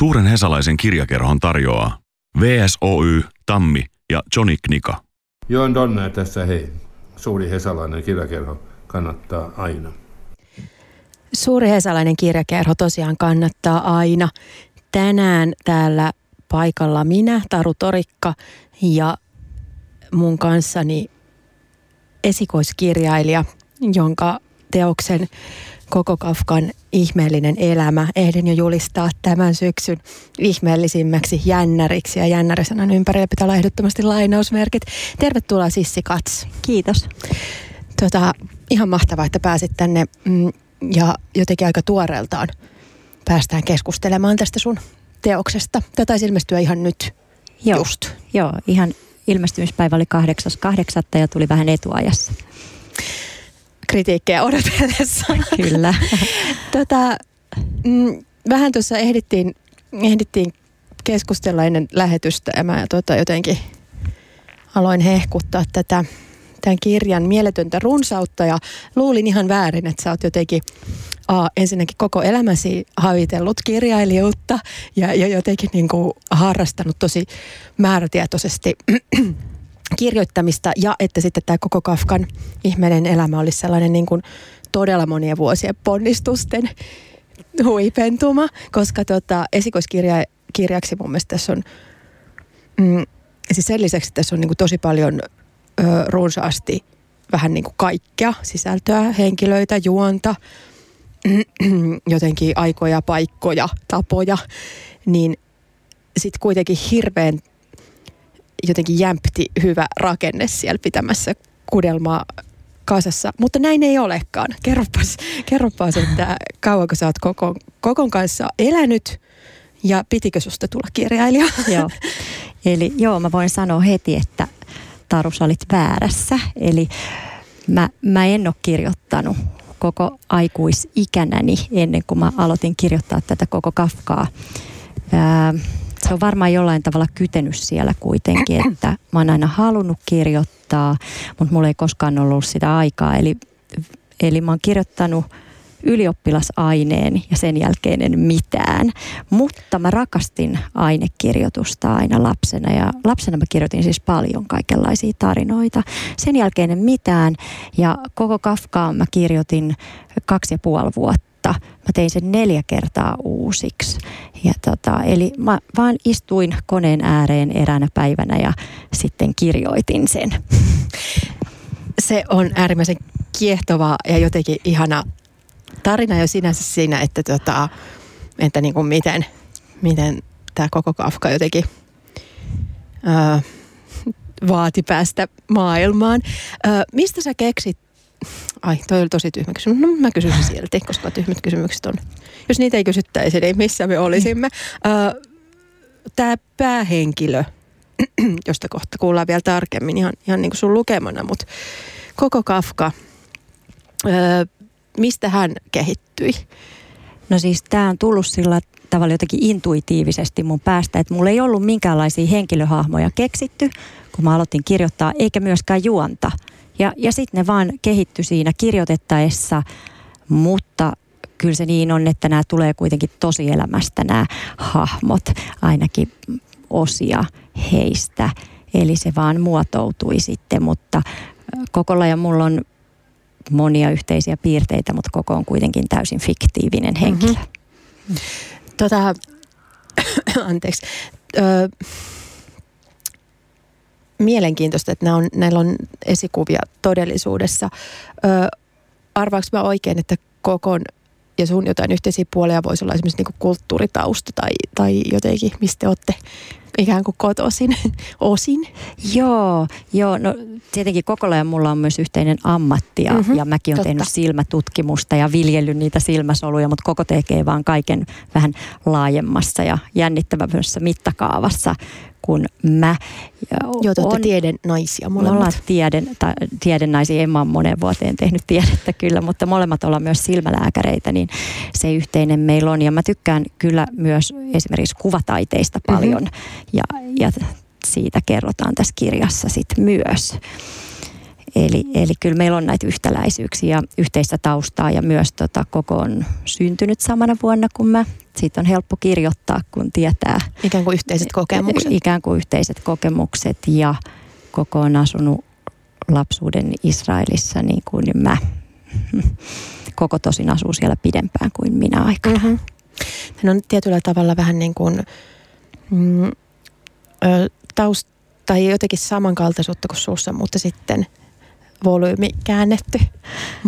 Suuren Hesalaisen kirjakerhon tarjoaa VSOY, Tammi ja Johnny Knika. Joen Donner tässä hei. Suuri Hesalainen kirjakerho kannattaa aina. Suuri Hesalainen kirjakerho tosiaan kannattaa aina. Tänään täällä paikalla minä, Taru Torikka ja mun kanssani esikoiskirjailija, jonka teoksen Koko Kafkan ihmeellinen elämä ehdin jo julistaa tämän syksyn ihmeellisimmäksi jännäriksi. Ja jännärisanan ympärillä pitää olla ehdottomasti lainausmerkit. Tervetuloa Sissi Kats. Kiitos. Tota, ihan mahtavaa, että pääsit tänne mm, ja jotenkin aika tuoreeltaan päästään keskustelemaan tästä sun teoksesta. Tätä taisi ilmestyä ihan nyt Joo, just. joo ihan ilmestymispäivä oli 8.8. ja tuli vähän etuajassa. Kritiikkejä odotellessa. Kyllä. tota, mm, vähän tuossa ehdittiin, ehdittiin keskustella ennen lähetystä ja mä tota, jotenkin aloin hehkuttaa tätä tämän kirjan mieletöntä runsautta ja luulin ihan väärin, että sä oot jotenkin a, ensinnäkin koko elämäsi havitellut kirjailijuutta ja, ja jotenkin niin kuin harrastanut tosi määrätietoisesti kirjoittamista ja että sitten tämä koko Kafkan ihmeinen elämä olisi sellainen niin kuin todella monien vuosien ponnistusten huipentuma, koska tota, esikoiskirjaksi mun mielestä tässä on, mm, siis sen lisäksi tässä on niin kuin tosi paljon ö, runsaasti vähän niin kuin kaikkea sisältöä, henkilöitä, juonta, jotenkin aikoja, paikkoja, tapoja, niin sitten kuitenkin hirveän jotenkin jämpti hyvä rakenne siellä pitämässä kudelmaa kasassa. Mutta näin ei olekaan. Kerropas, kerropas että kauanko sä oot kokon, kokon kanssa elänyt ja pitikö susta tulla kirjailija? joo. Eli joo, mä voin sanoa heti, että Taru, sä olit väärässä. Eli mä, mä en ole kirjoittanut koko aikuisikänäni ennen kuin mä aloitin kirjoittaa tätä koko Kafkaa. Ää, se on varmaan jollain tavalla kytenyt siellä kuitenkin, että mä oon aina halunnut kirjoittaa, mutta mulla ei koskaan ollut sitä aikaa. Eli, eli mä oon kirjoittanut ylioppilasaineen ja sen jälkeen en mitään. Mutta mä rakastin ainekirjoitusta aina lapsena ja lapsena mä kirjoitin siis paljon kaikenlaisia tarinoita. Sen jälkeen en mitään ja koko Kafkaa mä kirjoitin kaksi ja puoli vuotta Mä tein sen neljä kertaa uusiksi. Ja tota, eli mä vaan istuin koneen ääreen eräänä päivänä ja sitten kirjoitin sen. Se on äärimmäisen kiehtova ja jotenkin ihana tarina jo sinänsä siinä, että, tota, että niin kuin miten, miten tämä koko Kafka jotenkin ää, vaati päästä maailmaan. Ää, mistä sä keksit? Ai, toi oli tosi tyhmä kysymys. No mä kysyn se silti, koska tyhmät kysymykset on. Jos niitä ei kysyttäisi, niin missä me olisimme? Tämä päähenkilö, josta kohta kuullaan vielä tarkemmin ihan, ihan niin kuin sun lukemana, mutta koko Kafka, mistä hän kehittyi? No siis tämä on tullut sillä tavalla jotenkin intuitiivisesti mun päästä, että mulla ei ollut minkäänlaisia henkilöhahmoja keksitty, kun mä aloitin kirjoittaa, eikä myöskään juonta. Ja, ja sitten ne vaan kehittyi siinä kirjoitettaessa, mutta kyllä se niin on, että nämä tulee kuitenkin tosielämästä nämä hahmot, ainakin osia heistä. Eli se vaan muotoutui sitten, mutta Kokolla ja mulla on monia yhteisiä piirteitä, mutta koko on kuitenkin täysin fiktiivinen henkilö. Mm-hmm. Tota, anteeksi. Ö, mielenkiintoista, että on, näillä on esikuvia todellisuudessa. Ö, arvaanko mä oikein, että kokon ja sun jotain yhteisiä puolia voisi olla esimerkiksi niin kulttuuritausta tai, tai jotenkin, mistä olette ikään kuin kotoisin osin? Joo, joo. No tietenkin koko ajan mulla on myös yhteinen ammatti ja, mm-hmm, ja mäkin olen tehnyt silmätutkimusta ja viljellyt niitä silmäsoluja, mutta koko tekee vaan kaiken vähän laajemmassa ja jännittävämmässä mittakaavassa kuin mä. Joo, te on, tieden naisia molemmat. Me ollaan tieden, ta, tieden naisia. Emma on monen vuoteen tehnyt tiedettä kyllä, mutta molemmat ollaan myös silmälääkäreitä, niin se yhteinen meillä on. Ja mä tykkään kyllä myös esimerkiksi kuvataiteista mhm. paljon mm-hmm. Ja, ja siitä kerrotaan tässä kirjassa sitten myös. Eli, eli kyllä meillä on näitä yhtäläisyyksiä ja yhteistä taustaa ja myös tota, koko on syntynyt samana vuonna kuin mä. Siitä on helppo kirjoittaa, kun tietää. Ikään kuin yhteiset kokemukset. Ikään kuin yhteiset kokemukset ja koko on asunut lapsuuden Israelissa niin kuin mä. Koko tosin asuu siellä pidempään kuin minä aikana. Mm-hmm. Hän on tietyllä tavalla vähän niin kuin mm, ö, taust, tai jotenkin samankaltaisuutta kuin suussa, mutta sitten volyymi käännetty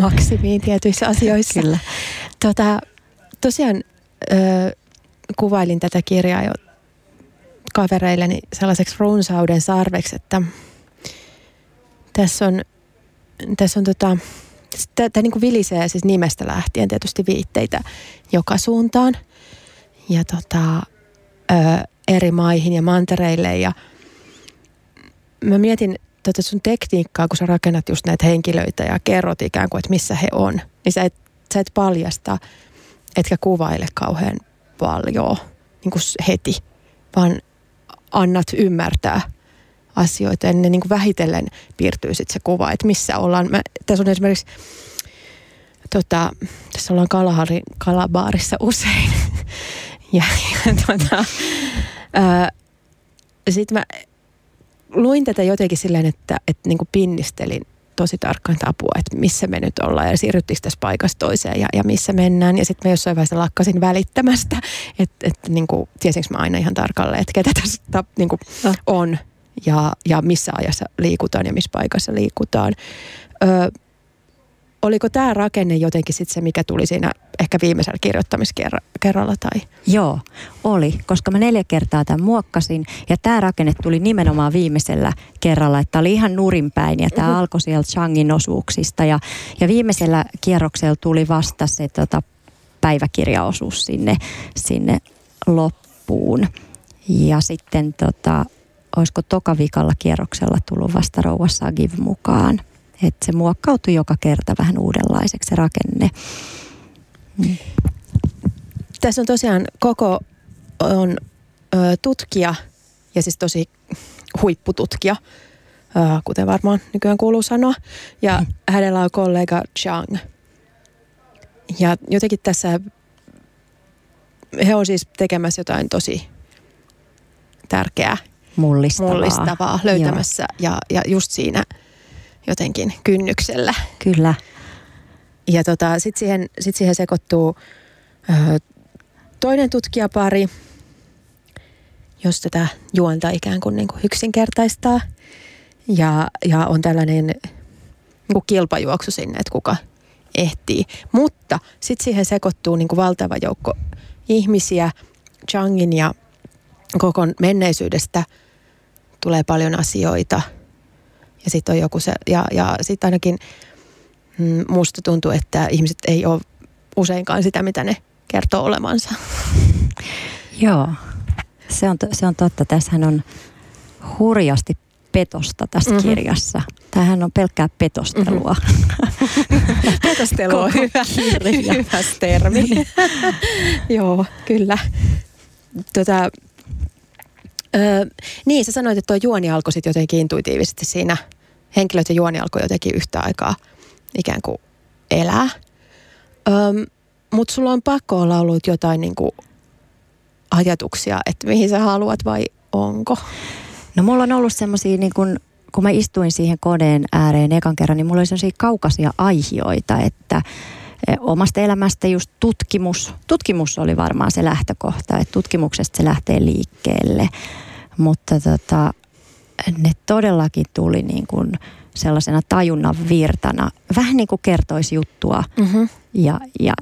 maksimiin tietyissä asioissa. Kyllä. Tota, tosiaan ö, kuvailin tätä kirjaa jo kavereilleni sellaiseksi runsauden sarveksi, että tässä on, tässä on tota, tämä niin vilisee siis nimestä lähtien tietysti viitteitä joka suuntaan ja tota, ö, eri maihin ja mantereille ja mä mietin tätä sun tekniikkaa, kun sä rakennat just näitä henkilöitä ja kerrot ikään kuin, että missä he on, niin sä et, sä et paljasta, etkä kuvaile kauhean paljon niin kuin heti, vaan annat ymmärtää asioita. Ja ne niin kuin vähitellen piirtyy sitten se kuva, että missä ollaan. Mä, tässä on esimerkiksi, tota, tässä ollaan Kalaharin kalabaarissa usein. ja ja tota, sitten mä luin tätä jotenkin silleen, että, että niin kuin pinnistelin tosi tarkkaan apua, että missä me nyt ollaan ja siirryttikö tässä paikasta toiseen ja, ja missä mennään. Ja sitten mä jossain vaiheessa lakkasin välittämästä, että, että niin kuin, tiesinkö mä aina ihan tarkalleen, että ketä tässä niin kuin, on ja, ja missä ajassa liikutaan ja missä paikassa liikutaan. Ö, oliko tämä rakenne jotenkin sitten se, mikä tuli siinä ehkä viimeisellä kirjoittamiskerralla? Tai? Joo, oli, koska mä neljä kertaa tämän muokkasin ja tämä rakenne tuli nimenomaan viimeisellä kerralla, että oli ihan nurinpäin ja tämä mm-hmm. alkoi sieltä Changin osuuksista ja, ja viimeisellä kierroksella tuli vasta se tota, päiväkirjaosuus sinne, sinne loppuun. Ja sitten tota, olisiko tokavikalla kierroksella tullut vasta Rouva Sagiv mukaan. Että se muokkautui joka kerta vähän uudenlaiseksi se rakenne. Mm. Tässä on tosiaan koko on ö, tutkija ja siis tosi huippututkija, ö, kuten varmaan nykyään kuuluu sanoa. Ja mm. hänellä on kollega Chang. Ja jotenkin tässä he on siis tekemässä jotain tosi tärkeää. Mullistavaa. Mullistavaa löytämässä ja, ja just siinä – jotenkin kynnyksellä. Kyllä. Ja tota, sitten siihen, sit siihen sekoittuu ö, toinen tutkijapari, jos tätä juonta ikään kuin, niin kuin yksinkertaistaa. Ja, ja on tällainen niin kuin kilpajuoksu sinne, että kuka ehtii. Mutta sitten siihen sekoittuu niin kuin valtava joukko ihmisiä. Changin ja koko menneisyydestä tulee paljon asioita – ja sitten on joku se, ja, ja sitten ainakin mm, musta tuntuu, että ihmiset ei ole useinkaan sitä, mitä ne kertoo olemansa. Joo, se on, se on totta. Tässähän on hurjasti petosta tässä mm-hmm. kirjassa. Tämähän on pelkkää petostelua. Mm-hmm. Petostelu on hyvä, hyvä termi. Joo, kyllä. Tota, Öö, niin, sä sanoit, että tuo juoni alkoi sitten jotenkin intuitiivisesti siinä. Henkilöt ja juoni alkoi jotenkin yhtä aikaa ikään kuin elää. Öö, Mutta sulla on pakko olla ollut jotain niin kuin ajatuksia, että mihin sä haluat vai onko? No mulla on ollut semmoisia niin kuin kun mä istuin siihen koneen ääreen ekan kerran, niin mulla oli sellaisia kaukaisia aihioita, että e, omasta elämästä just tutkimus. Tutkimus oli varmaan se lähtökohta, että tutkimuksesta se lähtee liikkeelle. Mutta tota, ne todellakin tuli niin kuin sellaisena tajunnan virtana. Vähän niin kuin kertoisi juttua mm-hmm. ja, ja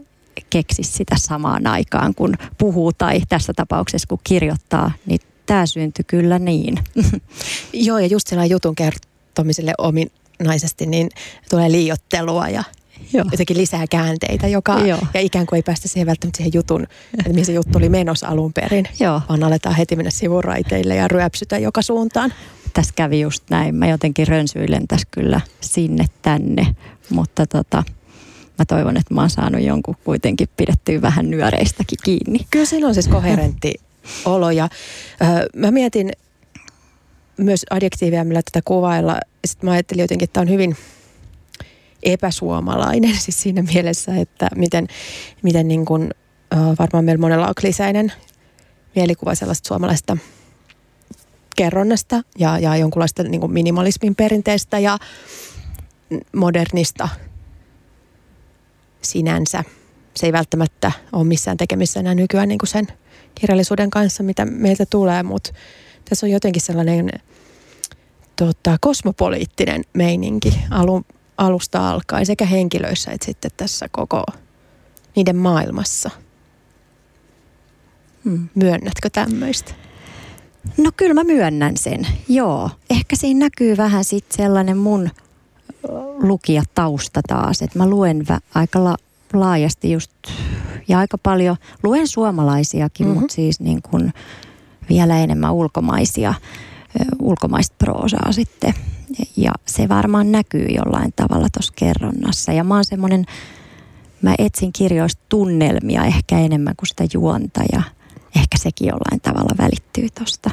keksisi sitä samaan aikaan, kun puhuu tai tässä tapauksessa kun kirjoittaa, niin tämä syntyi kyllä niin. Joo, ja just sellainen jutun kertomiselle ominaisesti, niin tulee liiottelua ja Joo. jotenkin lisää käänteitä, joka, Joo. ja ikään kuin ei päästä siihen välttämättä siihen jutun, että mihin se juttu oli menossa alun perin, Joo. vaan aletaan heti mennä sivuraiteille ja ryöpsytä joka suuntaan. Tässä kävi just näin. Mä jotenkin rönsyilen tässä kyllä sinne tänne, mutta tota, mä toivon, että mä oon saanut jonkun kuitenkin pidettyä vähän nyöreistäkin kiinni. Kyllä siinä on siis koherentti olo ja ö, mä mietin, myös adjektiivia, millä tätä kuvailla. Sitten mä ajattelin jotenkin, että tämä on hyvin epäsuomalainen siis siinä mielessä, että miten, miten niin kuin, varmaan meillä monella on kliseinen mielikuva sellaista suomalaista kerronnasta ja, ja jonkunlaista niin kuin minimalismin perinteestä ja modernista sinänsä. Se ei välttämättä ole missään tekemissä enää nykyään niin kuin sen kirjallisuuden kanssa, mitä meiltä tulee, mutta tässä on jotenkin sellainen tota, kosmopoliittinen meininki alun, alusta alkaen sekä henkilöissä että sitten tässä koko niiden maailmassa. Hmm. Myönnätkö tämmöistä? No kyllä mä myönnän sen, joo. Ehkä siinä näkyy vähän sitten sellainen mun lukijatausta taas, että mä luen vä- aika la- laajasti just ja aika paljon, luen suomalaisiakin, mm-hmm. mutta siis niin kuin vielä enemmän ulkomaisia, ulkomaista proosaa sitten. Ja se varmaan näkyy jollain tavalla tuossa kerronnassa. Ja mä oon semmoinen, mä etsin kirjoista tunnelmia ehkä enemmän kuin sitä juonta ja ehkä sekin jollain tavalla välittyy tuosta.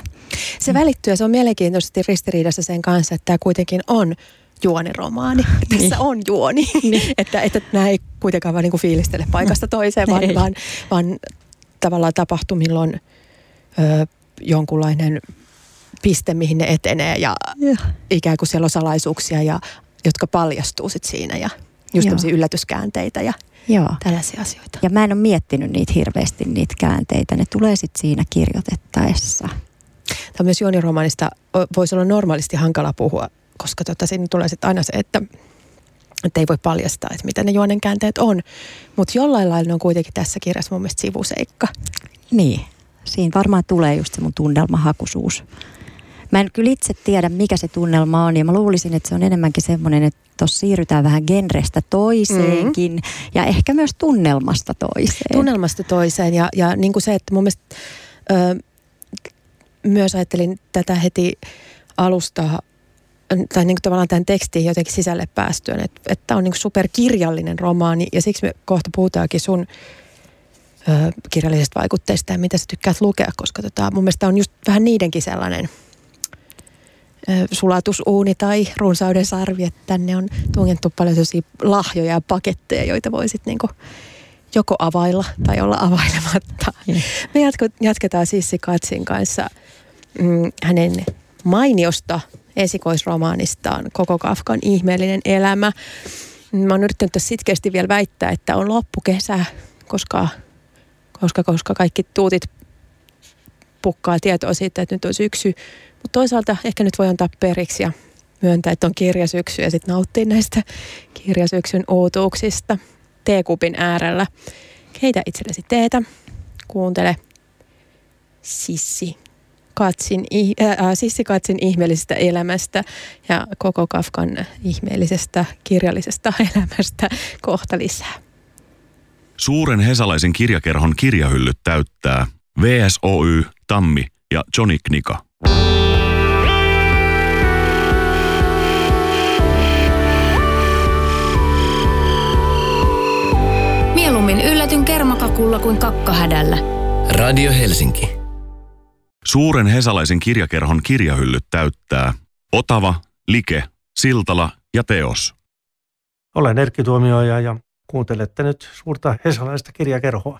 Se välittyy ja se on mielenkiintoisesti ristiriidassa sen kanssa, että tämä kuitenkin on juoniromaani. Tässä niin. on juoni. Niin. että, että nämä ei kuitenkaan vaan niin fiilistele paikasta toiseen, vaan, vaan, vaan tavallaan tapahtumilla on ö, jonkunlainen piste, mihin ne etenee ja, ja. ikään kuin siellä on salaisuuksia, ja, jotka paljastuu sit siinä ja just tämmöisiä yllätyskäänteitä ja Joo. tällaisia asioita. Ja mä en ole miettinyt niitä hirveästi, niitä käänteitä. Ne tulee sitten siinä kirjoitettaessa. Tämä myös juoniromaanista voisi olla normaalisti hankala puhua, koska tota, siinä tulee sitten aina se, että, että ei voi paljastaa, että mitä ne juonen käänteet on. Mutta jollain lailla ne on kuitenkin tässä kirjassa mun mielestä sivuseikka. Niin, siinä varmaan tulee just se mun tunnelmahakuisuus. Mä en kyllä itse tiedä, mikä se tunnelma on, ja mä luulisin, että se on enemmänkin semmoinen, että tuossa siirrytään vähän genrestä toiseenkin, mm. ja ehkä myös tunnelmasta toiseen. Tunnelmasta toiseen, ja, ja niin kuin se, että mun mielestä ö, myös ajattelin tätä heti alusta, tai niin kuin tavallaan tämän tekstin jotenkin sisälle päästyön, että, että on niin kuin superkirjallinen romaani, ja siksi me kohta puhutaankin sun ö, kirjallisesta vaikutteista ja mitä sä tykkäät lukea, koska tota, mun mielestä on just vähän niidenkin sellainen – sulatusuuni tai runsauden sarvi, että tänne on tungettu paljon sellaisia lahjoja ja paketteja, joita voisit niinku joko availla tai olla availematta. Mm. Me jatketaan Sissi Katsin kanssa mm, hänen mainiosta esikoisromaanistaan Koko Kafkan ihmeellinen elämä. Mä oon yrittänyt sitkeästi vielä väittää, että on loppukesä, koska, koska, koska kaikki tuutit pukkaa tietoa siitä, että nyt on syksy. Mutta toisaalta ehkä nyt voi antaa periksi ja myöntää, että on kirjasyksy ja sitten nauttia näistä kirjasyksyn outuuksista teekupin äärellä. Keitä itsellesi teetä, kuuntele Sissi Katsin, äh, Sissi Katsin ihmeellisestä elämästä ja koko Kafkan ihmeellisestä kirjallisesta elämästä kohta lisää. Suuren hesalaisen kirjakerhon kirjahyllyt täyttää VSOY, Tammi ja Johnny Knika. Mieluummin yllätyn kermakakulla kuin kakkahädällä. Radio Helsinki. Suuren hesalaisen kirjakerhon kirjahyllyt täyttää Otava, Like, Siltala ja Teos. Olen Erkki Tuomioja ja kuuntelette nyt suurta hesalaista kirjakerhoa.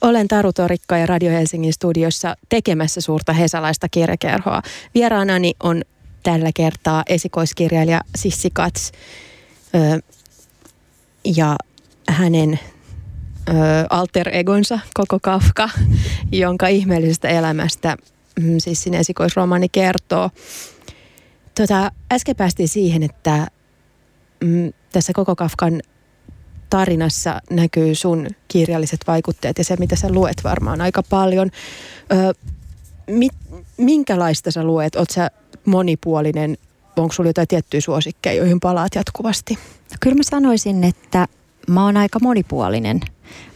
Olen Taru Torikka ja Radio Helsingin studiossa tekemässä suurta hesalaista kirjakerhoa. Vieraanani on tällä kertaa esikoiskirjailija Sissi Kats ö, ja hänen ö, alter egonsa Koko Kafka, jonka ihmeellisestä elämästä mm, Sissin esikoisromaani kertoo. Tota, äsken päästiin siihen, että mm, tässä Koko Kafkan tarinassa näkyy sun kirjalliset vaikutteet ja se, mitä sä luet varmaan aika paljon. Ö, mit, minkälaista sä luet? Oot sä monipuolinen? Onko sulla jotain tiettyjä suosikkeja, joihin palaat jatkuvasti? No, kyllä mä sanoisin, että mä oon aika monipuolinen.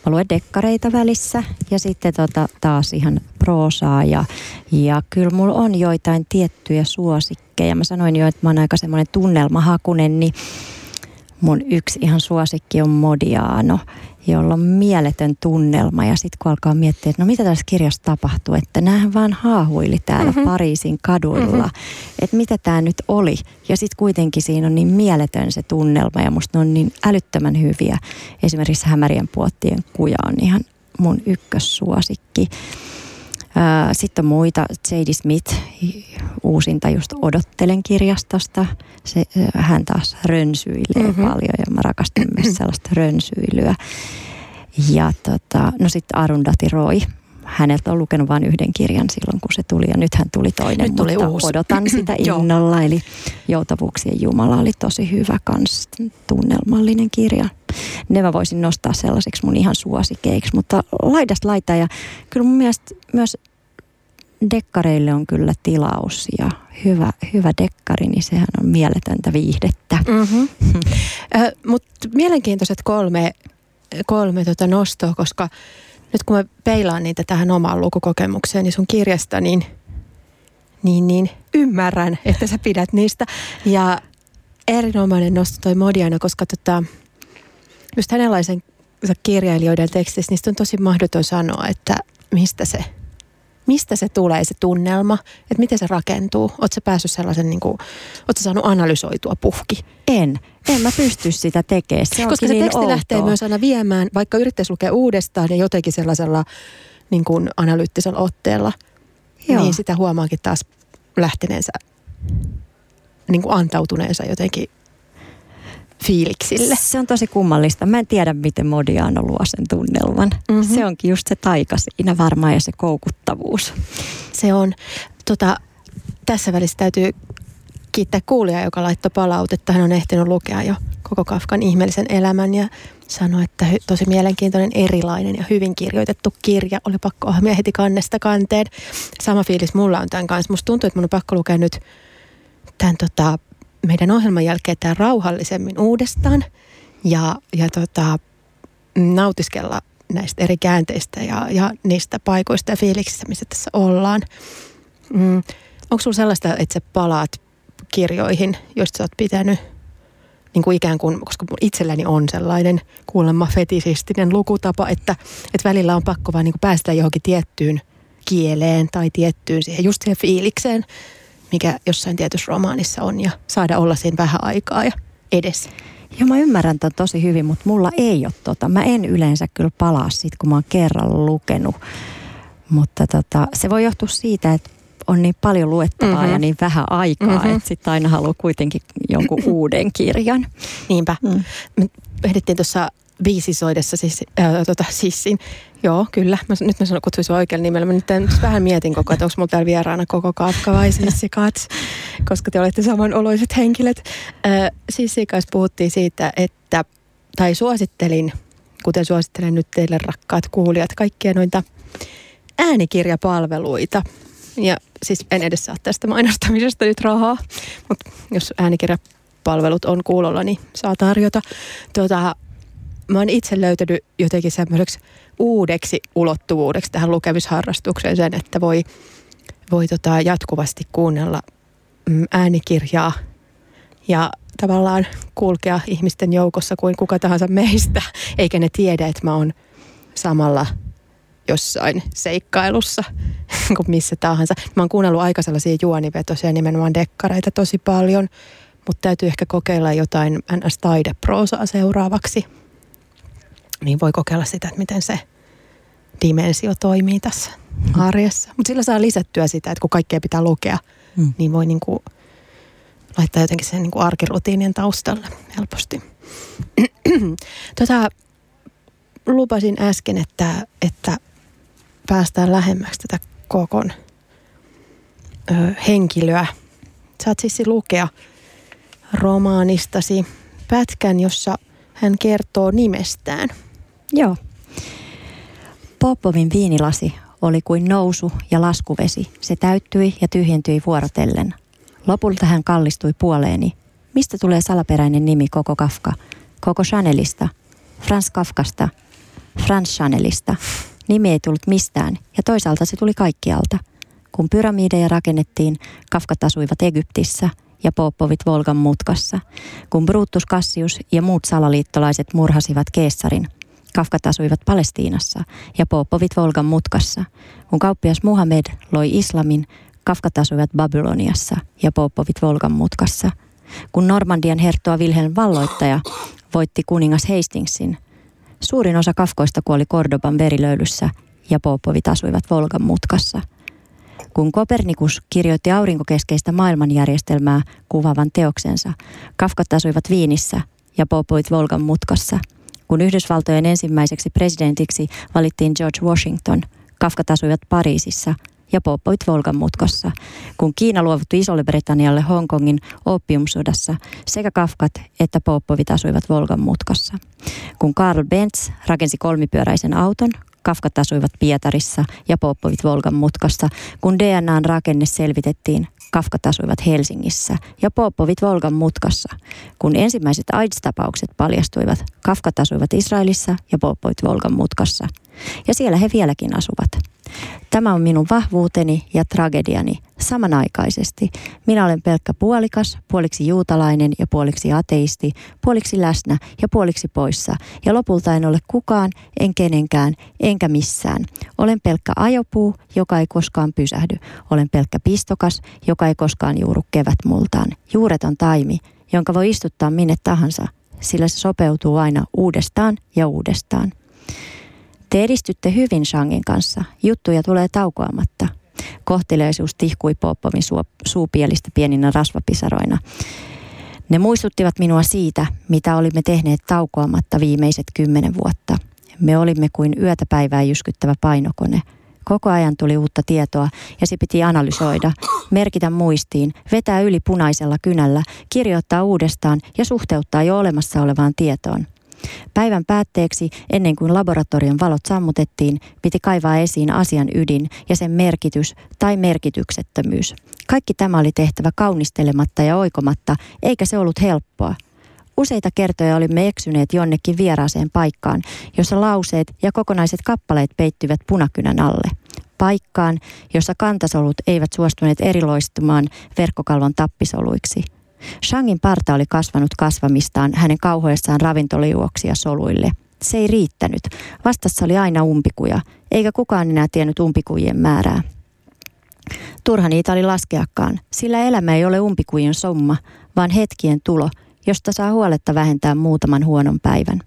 Mä luen dekkareita välissä ja sitten tota, taas ihan proosaa ja, ja kyllä mulla on joitain tiettyjä suosikkeja. Mä sanoin jo, että mä oon aika semmoinen tunnelmahakunen, niin mun yksi ihan suosikki on Modiano, jolla on mieletön tunnelma. Ja sitten kun alkaa miettiä, että no mitä tässä kirjassa tapahtuu, että näähän vaan haahuili täällä mm-hmm. Pariisin kaduilla. Mm-hmm. Että mitä tämä nyt oli. Ja sitten kuitenkin siinä on niin mieletön se tunnelma ja musta ne on niin älyttömän hyviä. Esimerkiksi Hämärien puottien kuja on ihan mun ykkössuosikki. Sitten on muita, J.D. Smith, uusinta just Odottelen kirjastosta. Se, hän taas rönsyilee mm-hmm. paljon ja mä rakastan myös sellaista rönsyilyä. Ja tota, no sitten Arundhati Roy, häneltä on lukenut vain yhden kirjan silloin, kun se tuli ja nyt hän tuli toinen, nyt tuli mutta uusi. odotan sitä innolla. Eli Joutavuuksien Jumala oli tosi hyvä kans tunnelmallinen kirja. Ne mä voisin nostaa sellaiseksi mun ihan suosikeiksi, mutta laidasta laita ja kyllä mun mielestä myös dekkareille on kyllä tilaus ja hyvä, hyvä dekkari, niin sehän on mieletöntä viihdettä. Mm-hmm. Mutta mielenkiintoiset kolme, kolme tota nostoa, koska nyt kun mä peilaan niitä tähän omaan lukukokemukseen, niin sun kirjasta, niin, niin, niin ymmärrän, että sä pidät niistä. Ja erinomainen nosto toi Modiana, koska tota, just hänenlaisen kirjailijoiden tekstissä, niistä on tosi mahdoton sanoa, että mistä se mistä se tulee se tunnelma, että miten se rakentuu? Oletko päässyt sellaisen, niin kuin, ootko saanut analysoitua puhki? En. En mä pysty sitä tekemään. Se Koska se niin teksti outoa. lähtee myös aina viemään, vaikka yrittäisi lukea uudestaan ja jotenkin sellaisella niin kuin analyyttisella otteella, Joo. niin sitä huomaakin taas lähteneensä, niin kuin antautuneensa jotenkin fiiliksille. Se on tosi kummallista. Mä en tiedä, miten Modiano luo sen tunnelman. Mm-hmm. Se onkin just se taika siinä varmaan ja se koukuttavuus. Se on. Tota, tässä välissä täytyy kiittää kuulijaa, joka laittoi palautetta. Hän on ehtinyt lukea jo koko Kafkan ihmeellisen elämän ja sanoi, että tosi mielenkiintoinen, erilainen ja hyvin kirjoitettu kirja. Oli pakko ohjaa heti kannesta kanteen. Sama fiilis mulla on tämän kanssa. Musta tuntuu, että mun on pakko lukea nyt tämän tota, meidän ohjelman jälkeen tämä rauhallisemmin uudestaan ja, ja tota, nautiskella näistä eri käänteistä ja, ja niistä paikoista ja fiiliksistä, missä tässä ollaan. Mm. Onko sinulla sellaista, että sä palaat kirjoihin, joista sä oot pitänyt niin kuin ikään kuin, koska itselläni on sellainen kuulemma fetisistinen lukutapa, että, että välillä on pakko vaan niin kuin päästä johonkin tiettyyn kieleen tai tiettyyn siihen, just siihen fiilikseen mikä jossain tietyssä romaanissa on ja saada olla siinä vähän aikaa ja edes. Joo, mä ymmärrän tämän tosi hyvin, mutta mulla ei ole tota. Mä en yleensä kyllä palaa siitä, kun mä oon kerran lukenut. Mutta tota, se voi johtua siitä, että on niin paljon luettavaa mm-hmm. ja niin vähän aikaa, mm-hmm. että sitten aina haluaa kuitenkin jonkun uuden kirjan. Niinpä. Mm. Me ehdittiin tuossa viisisoidessa siis, äh, tota, sissin. Joo, kyllä. Mä, nyt mä sanon, kutsuisin oikealla nimellä. Mä nyt vähän mietin koko että onko mulla täällä vieraana koko Kafka vai Sissi Kats, koska te olette samanoloiset henkilöt. Äh, Sissi kanssa puhuttiin siitä, että, tai suosittelin, kuten suosittelen nyt teille rakkaat kuulijat, kaikkia noita äänikirjapalveluita. Ja siis en edes saa tästä mainostamisesta nyt rahaa, mutta jos äänikirjapalvelut on kuulolla, niin saa tarjota. Tuota, mä oon itse löytänyt jotenkin semmoiseksi uudeksi ulottuvuudeksi tähän lukemisharrastukseen sen, että voi, voi tota jatkuvasti kuunnella mm, äänikirjaa ja tavallaan kulkea ihmisten joukossa kuin kuka tahansa meistä, eikä ne tiedä, että mä oon samalla jossain seikkailussa kuin missä tahansa. Mä oon kuunnellut aika sellaisia juonivetoisia nimenomaan dekkareita tosi paljon, mutta täytyy ehkä kokeilla jotain NS-taideproosaa seuraavaksi niin voi kokeilla sitä, että miten se dimensio toimii tässä mm. arjessa. Mutta sillä saa lisättyä sitä, että kun kaikkea pitää lukea, mm. niin voi niinku laittaa jotenkin sen niinku arkirutiinien taustalle helposti. tota, lupasin äsken, että, että päästään lähemmäksi tätä kokon ö, henkilöä. Saat siis lukea romaanistasi pätkän, jossa hän kertoo nimestään – Joo. Popovin viinilasi oli kuin nousu ja laskuvesi. Se täyttyi ja tyhjentyi vuorotellen. Lopulta hän kallistui puoleeni. Mistä tulee salaperäinen nimi koko Kafka? Koko Chanelista? Frans Kafkasta? Frans Chanelista? Nimi ei tullut mistään ja toisaalta se tuli kaikkialta. Kun pyramideja rakennettiin, Kafkat asuivat Egyptissä ja Popovit Volgan mutkassa. Kun Brutus Cassius ja muut salaliittolaiset murhasivat Keessarin, Kafkat asuivat Palestiinassa ja Popovit Volgan mutkassa. Kun kauppias Muhammed loi islamin, Kafkat asuivat Babyloniassa ja Popovit Volgan mutkassa. Kun Normandian herttua Wilhelm valloittaja voitti kuningas Hastingsin, suurin osa kafkoista kuoli Cordoban verilöylyssä ja Popovit asuivat Volgan mutkassa. Kun Kopernikus kirjoitti aurinkokeskeistä maailmanjärjestelmää kuvaavan teoksensa, Kafkat asuivat Viinissä ja Popovit Volgan mutkassa. Kun Yhdysvaltojen ensimmäiseksi presidentiksi valittiin George Washington, Kafkat asuivat Pariisissa ja Popovit Volgan mutkassa. Kun Kiina luovutti Isolle Britannialle Hongkongin opiumsodassa, sekä Kafkat että Popovit asuivat Volgan mutkassa. Kun Karl Benz rakensi kolmipyöräisen auton, Kafkat asuivat Pietarissa ja Popovit Volgan mutkassa. Kun DNAn rakenne selvitettiin, Kafkat asuivat Helsingissä ja Popovit Volgan mutkassa. Kun ensimmäiset AIDS-tapaukset paljastuivat, Kafkat asuivat Israelissa ja Popovit Volgan mutkassa. Ja siellä he vieläkin asuvat. Tämä on minun vahvuuteni ja tragediani samanaikaisesti. Minä olen pelkkä puolikas, puoliksi juutalainen ja puoliksi ateisti, puoliksi läsnä ja puoliksi poissa. Ja lopulta en ole kukaan, en kenenkään, enkä missään. Olen pelkkä ajopuu, joka ei koskaan pysähdy. Olen pelkkä pistokas, joka ei koskaan juuru kevätmultaan. Juureton taimi, jonka voi istuttaa minne tahansa, sillä se sopeutuu aina uudestaan ja uudestaan. Te edistytte hyvin Shangin kanssa. Juttuja tulee taukoamatta. Kohteleisuus tihkui Poppovin suupielistä pieninä rasvapisaroina. Ne muistuttivat minua siitä, mitä olimme tehneet taukoamatta viimeiset kymmenen vuotta. Me olimme kuin yötä päivää jyskyttävä painokone. Koko ajan tuli uutta tietoa ja se piti analysoida, merkitä muistiin, vetää yli punaisella kynällä, kirjoittaa uudestaan ja suhteuttaa jo olemassa olevaan tietoon – Päivän päätteeksi, ennen kuin laboratorion valot sammutettiin, piti kaivaa esiin asian ydin ja sen merkitys tai merkityksettömyys. Kaikki tämä oli tehtävä kaunistelematta ja oikomatta, eikä se ollut helppoa. Useita kertoja olimme eksyneet jonnekin vieraaseen paikkaan, jossa lauseet ja kokonaiset kappaleet peittyvät punakynän alle. Paikkaan, jossa kantasolut eivät suostuneet eriloistumaan verkkokalvon tappisoluiksi – Shangin parta oli kasvanut kasvamistaan hänen kauhoessaan ravintoliuoksia soluille. Se ei riittänyt. Vastassa oli aina umpikuja, eikä kukaan enää tiennyt umpikujien määrää. Turha niitä oli laskeakaan, sillä elämä ei ole umpikujen somma, vaan hetkien tulo, josta saa huoletta vähentää muutaman huonon päivän.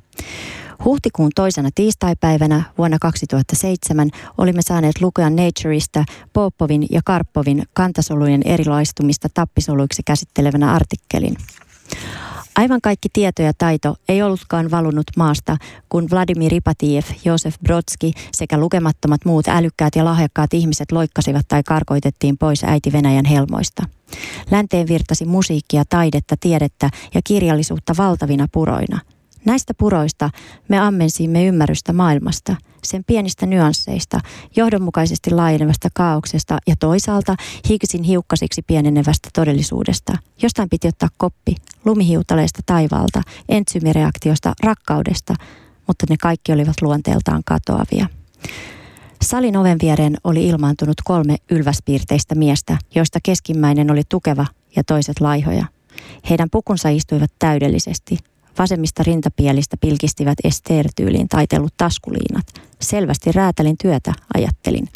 Huhtikuun toisena tiistaipäivänä vuonna 2007 olimme saaneet lukea Natureista Popovin ja Karpovin kantasolujen erilaistumista tappisoluiksi käsittelevänä artikkelin. Aivan kaikki tieto ja taito ei ollutkaan valunut maasta, kun Vladimir Ipatiev, Josef Brodski sekä lukemattomat muut älykkäät ja lahjakkaat ihmiset loikkasivat tai karkoitettiin pois äiti Venäjän helmoista. Länteen virtasi musiikkia, taidetta, tiedettä ja kirjallisuutta valtavina puroina – Näistä puroista me ammensimme ymmärrystä maailmasta, sen pienistä nyansseista, johdonmukaisesti laajenevasta kaauksesta ja toisaalta Higgsin hiukkasiksi pienenevästä todellisuudesta. Jostain piti ottaa koppi lumihiutaleesta taivaalta, entsymireaktiosta, rakkaudesta, mutta ne kaikki olivat luonteeltaan katoavia. Salin oven viereen oli ilmaantunut kolme ylväspiirteistä miestä, joista keskimmäinen oli tukeva ja toiset laihoja. Heidän pukunsa istuivat täydellisesti, Vasemmista rintapielistä pilkistivät Ester-tyyliin taitellut taskuliinat. Selvästi räätälin työtä, ajattelin.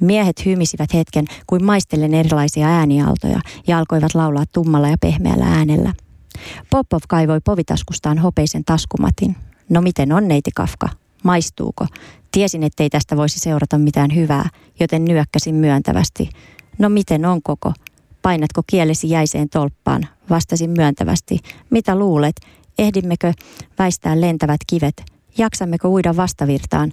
Miehet hymisivät hetken kuin maistellen erilaisia äänialtoja ja alkoivat laulaa tummalla ja pehmeällä äänellä. Popov kaivoi povitaskustaan hopeisen taskumatin. No miten on neiti Kafka? Maistuuko? Tiesin, ettei tästä voisi seurata mitään hyvää, joten nyökkäsin myöntävästi. No miten on koko? Painatko kielesi jäiseen tolppaan? Vastasin myöntävästi. Mitä luulet? Ehdimmekö väistää lentävät kivet? Jaksammeko uida vastavirtaan?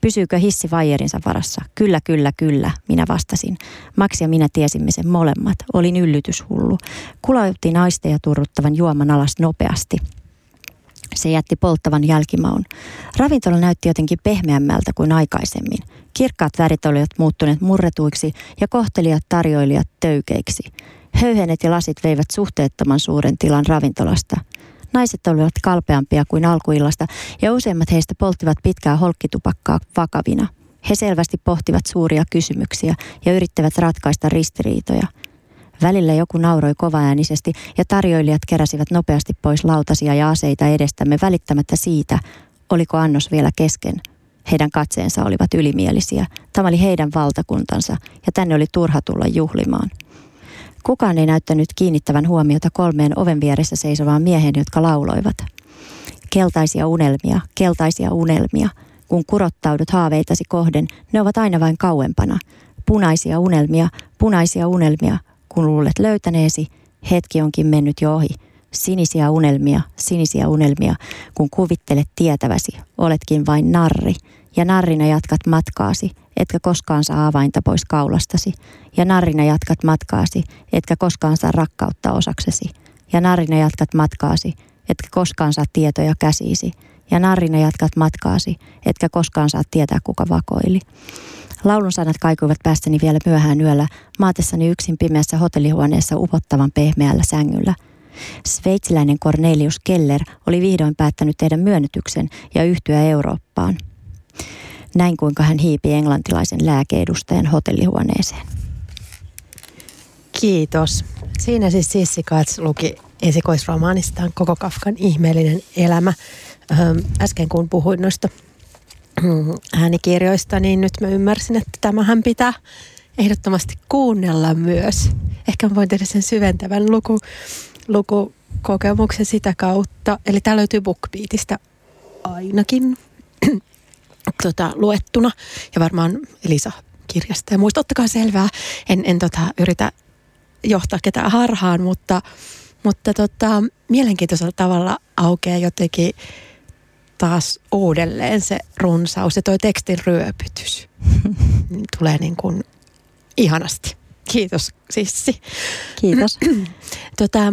Pysyykö hissi vaijerinsa varassa? Kyllä, kyllä, kyllä, minä vastasin. Max ja minä tiesimme sen molemmat. Olin yllytyshullu. Kulautti naisteja turruttavan juoman alas nopeasti. Se jätti polttavan jälkimaun. Ravintola näytti jotenkin pehmeämmältä kuin aikaisemmin. Kirkkaat värit olivat muuttuneet murretuiksi ja kohtelijat tarjoilijat töykeiksi. Höyhenet ja lasit veivät suhteettoman suuren tilan ravintolasta. Naiset olivat kalpeampia kuin alkuillasta ja useimmat heistä polttivat pitkää holkkitupakkaa vakavina. He selvästi pohtivat suuria kysymyksiä ja yrittävät ratkaista ristiriitoja. Välillä joku nauroi kovaäänisesti ja tarjoilijat keräsivät nopeasti pois lautasia ja aseita edestämme välittämättä siitä, oliko annos vielä kesken. Heidän katseensa olivat ylimielisiä. Tämä oli heidän valtakuntansa ja tänne oli turha tulla juhlimaan. Kukaan ei näyttänyt kiinnittävän huomiota kolmeen oven vieressä seisovaan miehen, jotka lauloivat. Keltaisia unelmia, keltaisia unelmia. Kun kurottaudut haaveitasi kohden, ne ovat aina vain kauempana. Punaisia unelmia, punaisia unelmia. Kun luulet löytäneesi, hetki onkin mennyt jo ohi. Sinisiä unelmia, sinisiä unelmia. Kun kuvittelet tietäväsi, oletkin vain narri. Ja narrina jatkat matkaasi, etkä koskaan saa avainta pois kaulastasi. Ja narrina jatkat matkaasi, etkä koskaan saa rakkautta osaksesi. Ja narrina jatkat matkaasi, etkä koskaan saa tietoja käsiisi. Ja narrina jatkat matkaasi, etkä koskaan saa tietää kuka vakoili. Laulun sanat kaikuivat päästäni vielä myöhään yöllä, maatessani yksin pimeässä hotellihuoneessa upottavan pehmeällä sängyllä. Sveitsiläinen Cornelius Keller oli vihdoin päättänyt tehdä myönnytyksen ja yhtyä Eurooppaan. Näin kuinka hän hiipi englantilaisen lääkeedustajan hotellihuoneeseen. Kiitos. Siinä siis Sissi Katz luki esikoisromaanistaan koko Kafkan ihmeellinen elämä. Äsken kun puhuin noista mm, äänikirjoista, niin nyt mä ymmärsin, että tämähän pitää ehdottomasti kuunnella myös. Ehkä mä voin tehdä sen syventävän luku, lukukokemuksen sitä kautta. Eli tämä löytyy BookBeatista ainakin tota, luettuna ja varmaan Elisa kirjasta. Ja muista, ottakaa selvää, en, en tota, yritä johtaa ketään harhaan, mutta, mutta tota, mielenkiintoisella tavalla aukeaa jotenkin taas uudelleen se runsaus ja toi tekstin ryöpytys tulee niin kuin ihanasti. Kiitos Sissi. Kiitos. tota,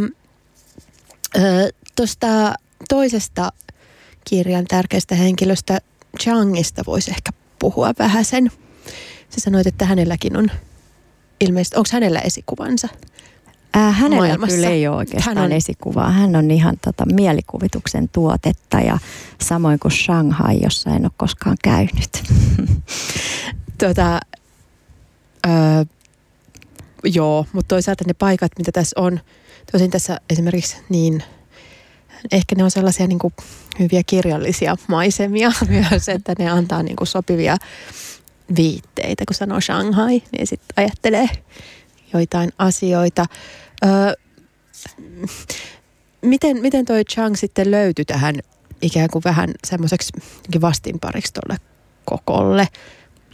Tuosta toisesta kirjan tärkeästä henkilöstä Changista voisi ehkä puhua vähän sen. Sä sanoit, että hänelläkin on ilmeisesti, onko hänellä esikuvansa? Äh, hänellä maailmassa? kyllä ei ole oikeastaan Hän on- esikuvaa. Hän on ihan tota, mielikuvituksen tuotetta ja samoin kuin Shanghai, jossa en ole koskaan käynyt. Tota, öö, joo, mutta toisaalta ne paikat, mitä tässä on, tosin tässä esimerkiksi niin, ehkä ne on sellaisia niin kuin hyviä kirjallisia maisemia myös, että ne antaa niin kuin sopivia viitteitä, kun sanoo Shanghai, niin sitten ajattelee joitain asioita. Öö, miten, miten toi Chang sitten löytyi tähän ikään kuin vähän semmoiseksi vastinpariksi tuolle kokolle?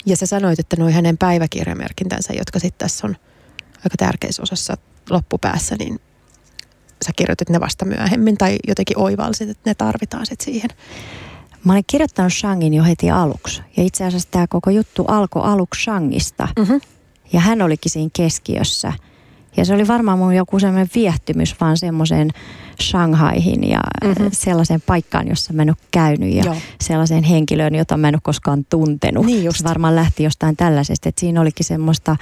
Ja sä sanoit, että noi hänen päiväkirjamerkintänsä, jotka sitten tässä on aika tärkeässä osassa loppupäässä, niin sä kirjoitit ne vasta myöhemmin tai jotenkin oivalsit, että ne tarvitaan sitten siihen. Mä olen kirjoittanut Shangin jo heti aluksi. Ja itse asiassa tämä koko juttu alkoi aluksi Shangista. Mm-hmm. Ja hän olikin siinä keskiössä. Ja se oli varmaan mun joku semmoinen viehtymys vaan semmoiseen Shanghaihin ja Mhm. mm-hmm. sellaiseen paikkaan, jossa mä en ole käynyt ja Joo. sellaiseen henkilöön, jota mä en ole koskaan tuntenut. Niin just. Se varmaan lähti jostain tällaisesta, että siinä olikin semmoista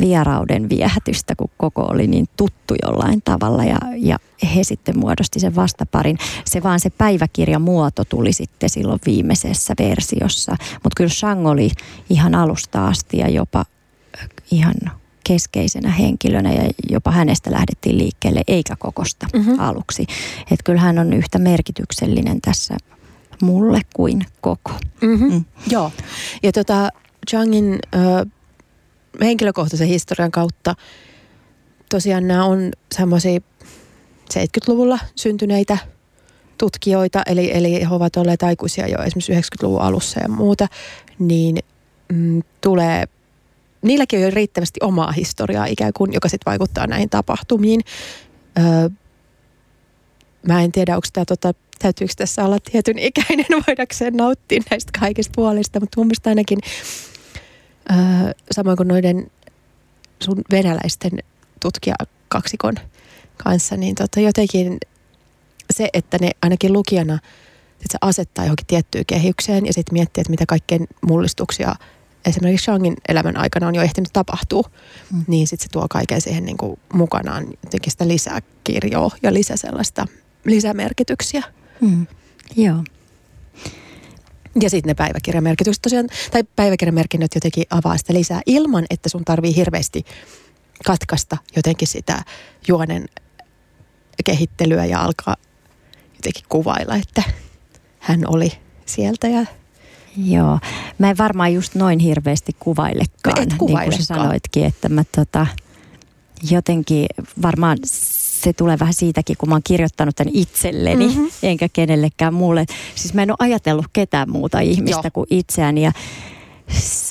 vierauden viehätystä, kun koko oli niin tuttu jollain tavalla ja, ja he sitten muodosti sen vastaparin. Se vaan se päiväkirjamuoto tuli sitten silloin viimeisessä versiossa, mutta kyllä Shang oli ihan alusta asti ja jopa ihan keskeisenä henkilönä ja jopa hänestä lähdettiin liikkeelle eikä kokosta Mhm. mm-hmm. aluksi. Että kyllä hän on yhtä merkityksellinen tässä mulle kuin koko. Mm-hmm. Mm. Joo. Ja tota, Changin ö, henkilökohtaisen historian kautta tosiaan nämä on semmoisia 70-luvulla syntyneitä tutkijoita, eli, eli he ovat olleet aikuisia jo esimerkiksi 90-luvun alussa ja muuta, niin mm, tulee, niilläkin on jo riittävästi omaa historiaa ikään kuin, joka sitten vaikuttaa näihin tapahtumiin. Öö, mä en tiedä, onko tämä tota, täytyykö tässä olla tietyn ikäinen voidakseen nauttia näistä kaikista puolista, mutta mun mielestä ainakin öö, samoin kuin noiden sun venäläisten tutkijakaksikon kanssa, niin tota jotenkin se, että ne ainakin lukijana että se asettaa johonkin tiettyyn kehykseen ja sitten miettii, että mitä kaikkein mullistuksia esimerkiksi Shangin elämän aikana on jo ehtinyt tapahtua, Mm. niin sitten se tuo kaiken siihen niin kuin mukanaan jotenkin sitä lisää kirjoa ja lisää sellaista lisämerkityksiä. Mm. Joo. Ja sitten ne päiväkirjamerkitykset tosiaan, tai päiväkirjamerkinnöt jotenkin avaa sitä lisää ilman, että sun tarvii hirveästi katkaista jotenkin sitä juonen kehittelyä ja alkaa jotenkin kuvailla, että hän oli sieltä ja Joo, mä en varmaan just noin hirveästi kuvailekaan, Et niin kuin sä sanoitkin, että mä tota, jotenkin varmaan se tulee vähän siitäkin, kun mä oon kirjoittanut tämän itselleni, Mhm. mm-hmm. enkä kenellekään muulle. Siis mä en ole ajatellut ketään muuta ihmistä Joo. kuin itseäni ja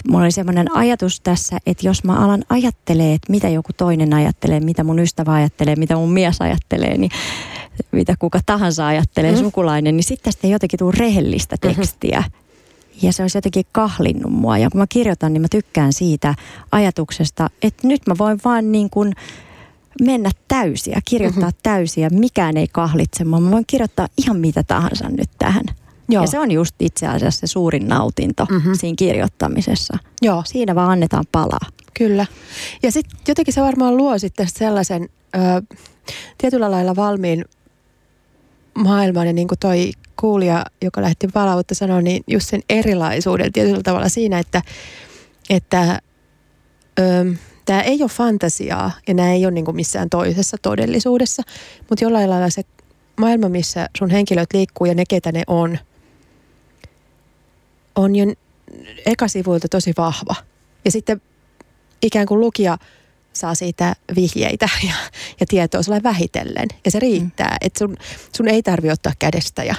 mulla oli semmoinen ajatus tässä, että jos mä alan ajattelee, että mitä joku toinen ajattelee, mitä mun ystävä ajattelee, mitä mun mies ajattelee, niin mitä kuka tahansa ajattelee, Mhm. mm. sukulainen, niin sitten tästä ei jotenkin tule rehellistä Mhm. tekstiä. Ja se olisi jotenkin kahlinnut mua. Ja kun mä kirjoitan, niin mä tykkään siitä ajatuksesta, että nyt mä voin vaan niin kuin mennä täysiä, kirjoittaa Mhm. mm-hmm. täysiä. Mikään ei kahlitse. Mä voin kirjoittaa ihan mitä tahansa nyt tähän. Joo. Ja se on just itse asiassa se suurin nautinto Mhm. mm-hmm. siinä kirjoittamisessa. Joo, Siinä vaan annetaan palaa. kyllä. Ja sitten jotenkin se varmaan luo sitten sellaisen ö, tietyllä lailla valmiin maailman ja niin kuin toi kuulija, joka lähti palautta sanoa, niin just sen erilaisuuden tietyllä tavalla siinä, että, että tämä ei ole fantasiaa ja nämä ei ole niin kuin missään toisessa todellisuudessa, mutta jollain lailla se maailma, missä sun henkilöt liikkuu ja ne, ketä ne on, on jo ekasivuilta tosi vahva. Ja sitten ikään kuin lukija saa siitä vihjeitä ja, ja tietoa sulle vähitellen. Ja se riittää, mm. että sun, sun ei tarvi ottaa kädestä ja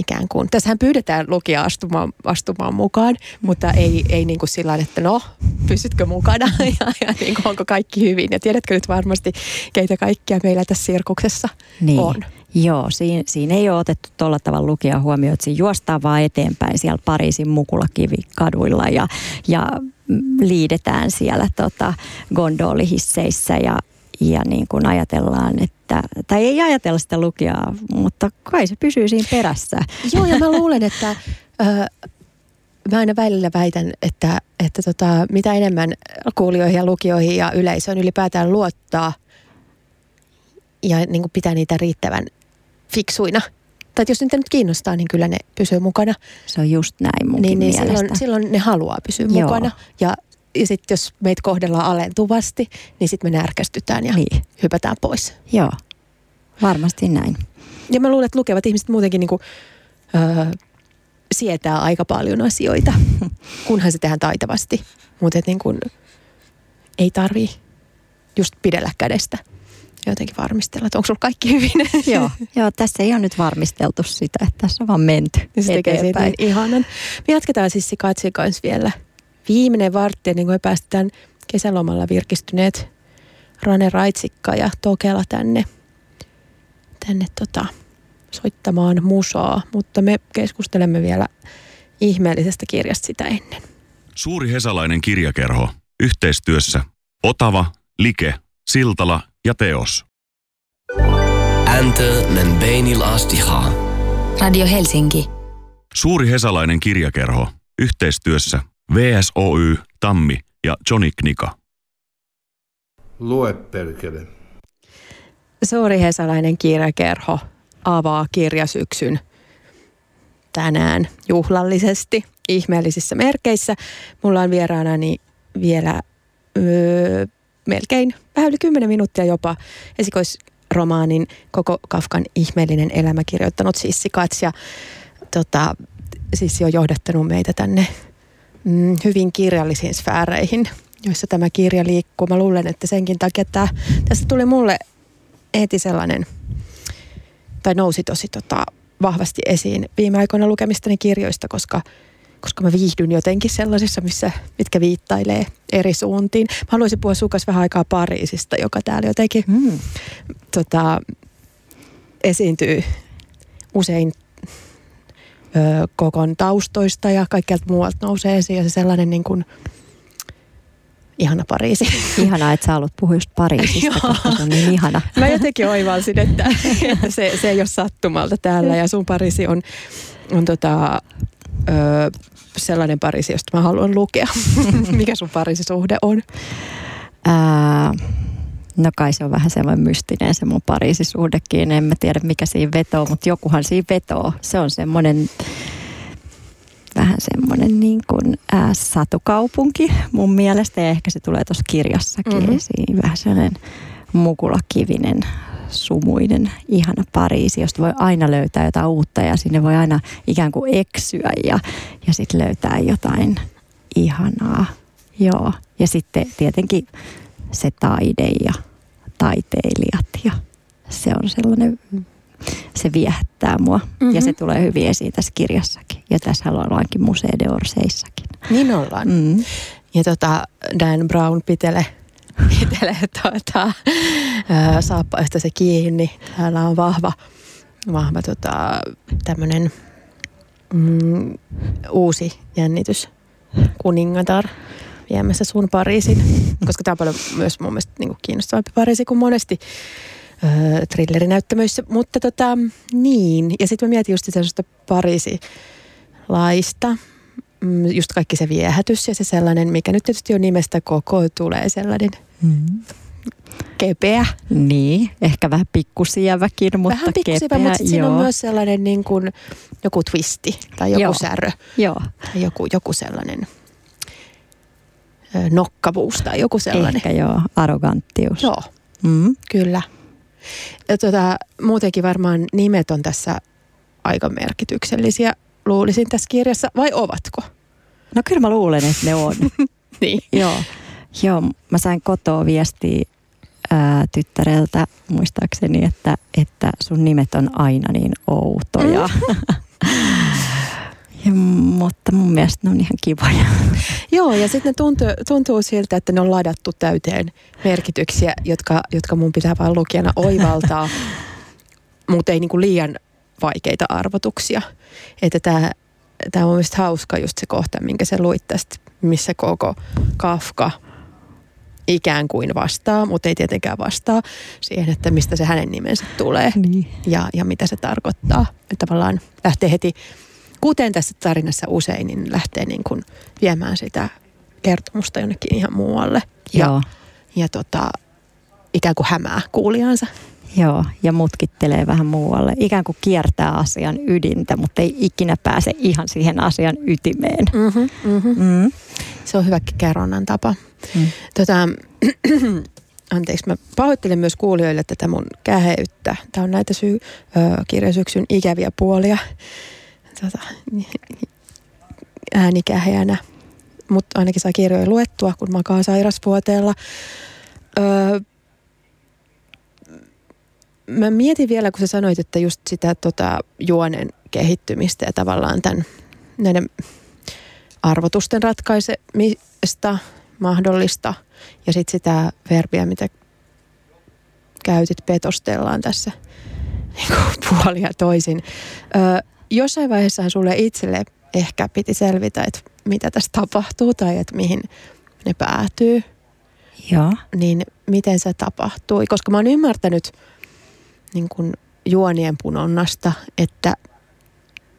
ikään kuin. Tässähän pyydetään lukija astumaan, astumaan mukaan, mutta ei, ei niin kuin sillä että no, pysytkö mukana ja, ja niin kuin, onko kaikki hyvin. Ja tiedätkö nyt varmasti, keitä kaikkia meillä tässä sirkuksessa Niin. on. Joo, siinä, siinä ei ole otettu tuolla tavalla lukija huomioon, että siinä juostaan vaan eteenpäin siellä Pariisin mukulakivi-kaduilla ja, ja liidetään siellä tota, gondolihisseissä ja, ja niin kuin ajatellaan, että, tai ei ajatella sitä lukijaa, mutta kai se pysyy siinä perässä. Joo, ja mä luulen, että ö, mä aina välillä väitän, että, että tota, mitä enemmän kuulijoihin ja lukijoihin ja yleisöön ylipäätään luottaa ja niin kuin pitää niitä riittävän fiksuina. Tai että jos niitä nyt kiinnostaa, niin kyllä ne pysyy mukana. Se on just näin munkin Niin, niin mielestä. silloin, silloin ne haluaa pysyä Joo. mukana. Ja, ja sitten jos meitä kohdellaan alentuvasti, niin sitten me närkästytään ja Niin. hypätään pois. Joo, varmasti näin. Ja mä luulen, että lukevat ihmiset muutenkin niin kuin, öö, sietää aika paljon asioita, kunhan se tehdään taitavasti. Mutta niin kuin, ei tarvii just pidellä kädestä jotenkin varmistella, että onko sulla kaikki hyvin. Joo, joo, tässä ei ole nyt varmisteltu sitä, että tässä on vaan menty Ja se tekee siitä niin ihanan. Me jatketaan siis kanssa vielä viimeinen vartti, niin kuin me päästetään kesälomalla virkistyneet Rane Raitsikka ja Tokela tänne, tänne tota, soittamaan musaa, mutta me keskustelemme vielä ihmeellisestä kirjasta sitä ennen. Suuri hesalainen kirjakerho. Yhteistyössä Otava, Like, Siltala ja Teos. Äntö men beinil. Radio Helsinki. Suuri hesalainen kirjakerho. Yhteistyössä VSOY, Tammi ja Johnny Knika. Lue perkele. Suuri hesalainen kirjakerho avaa kirjasyksyn tänään juhlallisesti ihmeellisissä merkeissä. Mulla on vieraanani vielä öö, melkein vähän yli 10 minuuttia jopa esikoisromaanin koko Kafkan ihmeellinen elämä kirjoittanut Sissi Kats ja tota, Sissi on johdattanut meitä tänne mm, hyvin kirjallisiin sfääreihin, joissa tämä kirja liikkuu. Mä luulen, että senkin takia että tästä tuli mulle heti sellainen, tai nousi tosi tota, vahvasti esiin viime aikoina lukemistani kirjoista, koska, koska mä viihdyn jotenkin sellaisissa, missä, mitkä viittailee eri suuntiin. Mä haluaisin puhua sukas vähän aikaa Pariisista, joka täällä jotenkin Mm. tota, esiintyy usein kokon taustoista ja kaikkialta muualta nousee esiin ja se sellainen niin kuin, ihana Pariisi. Ihanaa, että sä haluat puhua just Pariisista, Joo. koska se on niin ihana. Mä jotenkin oivalsin, että, että se, se ei ole sattumalta täällä ja sun Pariisi on, on tota, ö, sellainen Pariisi, josta mä haluan lukea. Mikä sun Pariisi-suhde on? Ää, no kai se on vähän semmoinen mystinen se mun Pariisisuhdekin. En mä tiedä mikä siinä vetoo, mutta jokuhan siinä vetoo. Se on semmoinen vähän semmoinen niin kuin ää, satukaupunki mun mielestä ja ehkä se tulee tuossa kirjassakin Mhm. mm-hmm. esiin. Vähän sellainen mukulakivinen, sumuinen, ihana Pariisi, josta voi aina löytää jotain uutta ja sinne voi aina ikään kuin eksyä ja, ja sitten löytää jotain ihanaa. Joo. Ja sitten tietenkin se taide ja taiteilijat ja se on sellainen, se viehättää mua mm-hmm. ja se tulee hyvin esiin tässä kirjassakin. Ja tässä ollaankin Museo de Orseissakin. Niin ollaan. Mm. Ja tota, Dan Brown pitele, pitele tuota, ää, saappaista se kiinni. Täällä on vahva, vahva tota, tämmöinen mm, uusi jännitys. Kuningatar viemässä sun Pariisin. Koska tämä on paljon myös mun mielestä niin kiinnostavampi Pariisi kuin monesti öö, thrillerinäyttämöissä. Mutta tota, niin. Ja sitten mä mietin just sellaista Pariisi-laista. Mm, Just kaikki se viehätys ja se sellainen, mikä nyt tietysti jo nimestä koko tulee sellainen Mm. kepeä. Niin, ehkä vähän pikkusieväkin, mutta Vähän pikkusivä, kepeä. mutta siinä on joo. myös sellainen niin kuin joku twisti tai joku Joo. särö Joo, tai joku, joku sellainen nokkavuus tai joku sellainen. ehkä joo, arroganttius. Joo, Mm. kyllä. Ja tota, muutenkin varmaan nimet on tässä aika merkityksellisiä, luulisin tässä kirjassa, vai ovatko? No kyllä mä luulen, että ne on. Niin. Joo, joo mä sain kotoa viestiä ää, tyttäreltä muistaakseni, että, että sun nimet on aina niin outoja. ja, mutta mun mielestä ne on ihan kivoja. Joo, ja sitten ne tuntuu, tuntuu siltä, että ne on ladattu täyteen merkityksiä, jotka, jotka mun pitää vain lukijana oivaltaa, mutta ei niinku liian vaikeita arvotuksia. Että tämä tää on mun mielestä hauska just se kohta, minkä se luit tästä, missä koko Kafka ikään kuin vastaa, mutta ei tietenkään vastaa siihen, että mistä se hänen nimensä tulee Niin. ja, ja mitä se tarkoittaa. Että tavallaan lähtee heti, kuten tässä tarinassa usein, niin lähtee niin kuin viemään sitä kertomusta jonnekin ihan muualle. Ja, Joo, ja tota, ikään kuin hämää kuulijansa. joo, ja mutkittelee vähän muualle. Ikään kuin kiertää asian ydintä, mutta ei ikinä pääse ihan siihen asian ytimeen. Mm-hmm, mm-hmm. Mm. Se on hyvä kerronnan tapa. Mm. Tota, anteeksi, mä pahoittelen myös kuulijoille tätä mun käheyttä. Tämä on näitä syy, ö, kirjasyksyn ikäviä puolia. Tota, äänikäheänä. Mutta ainakin saa kirjoja luettua, kun makaa sairasvuoteella. Öö, mä mietin vielä, kun sä sanoit, että just sitä tota, juonen kehittymistä ja tavallaan tämän, näiden arvotusten ratkaisemista mahdollista ja sitten sitä verbiä, mitä käytit, petostellaan tässä niin kuin puoli ja toisin. Ö, jossain vaiheessa sulle itselle ehkä piti selvitä, että mitä tässä tapahtuu tai että mihin ne päätyy, Joo, niin miten se tapahtui? Koska mä oon ymmärtänyt niin kuin juonien punonnasta, että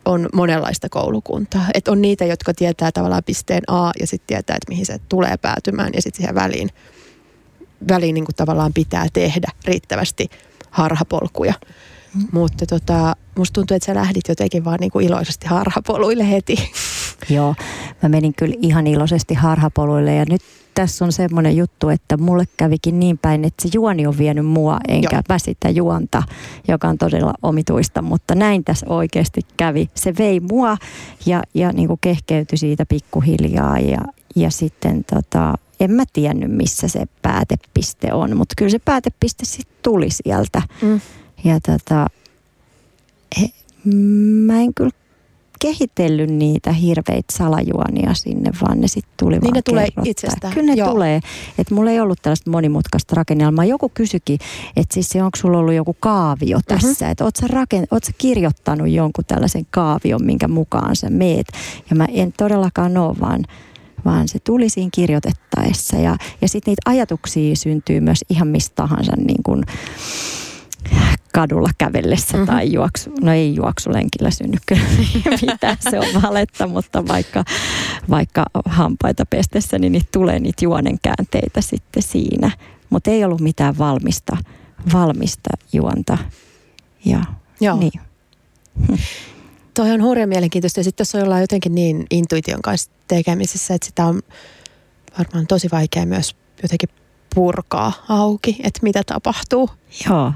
on monenlaista koulukuntaa. Että on niitä, jotka tietää tavallaan pisteen A ja sitten tietää, että mihin se tulee päätymään ja sitten siihen väliin, väliin niin kuin tavallaan pitää tehdä riittävästi harhapolkuja. Mutta tota, musta tuntuu, että sä lähdit jotenkin vaan niin kuin iloisesti harhapoluille heti. Joo, mä menin kyllä ihan iloisesti harhapoluille ja nyt tässä on semmoinen juttu, että mulle kävikin niin päin, että se juoni on vienyt mua, enkä Joo. mä sitä juonta, joka on todella omituista, mutta näin tässä oikeasti kävi. Se vei mua ja, ja niin kuin kehkeytyi siitä pikkuhiljaa ja, ja sitten tota, en mä tiennyt, missä se päätepiste on, mutta kyllä se päätepiste sitten tuli sieltä. Mm. Ja tota, he, mä en kyllä kehitellyt niitä hirveitä salajuonia sinne, vaan ne sitten tuli Niin vaan ne tulee itsestään, Kyllä ne joo. tulee. Että mulla ei ollut tällaista monimutkaista rakennelmaa. Joku kysyikin, että siis onko sulla ollut joku kaavio tässä, mm-hmm. että oot sä, raken, oot kirjoittanut jonkun tällaisen kaavion, minkä mukaan sä meet. Ja mä en todellakaan ole, vaan vaan se tuli siinä kirjoitettaessa. Ja, ja sitten niitä ajatuksia syntyy myös ihan mistä tahansa niin kuin kadulla kävellessä Mhm. mm-hmm. tai juoksu, no ei juoksulenkillä synny kyllä mitään, se on valetta, mutta vaikka, vaikka hampaita pestessä, niin niitä tulee niitä juonenkäänteitä sitten siinä. Mutta ei ollut mitään valmista, valmista juonta. Ja, Joo. Niin. Toi on hurjan mielenkiintoista ja sitten tässä ollaan jotenkin niin intuition kanssa tekemisissä, että sitä on varmaan tosi vaikea myös jotenkin purkaa auki, että mitä tapahtuu. Joo.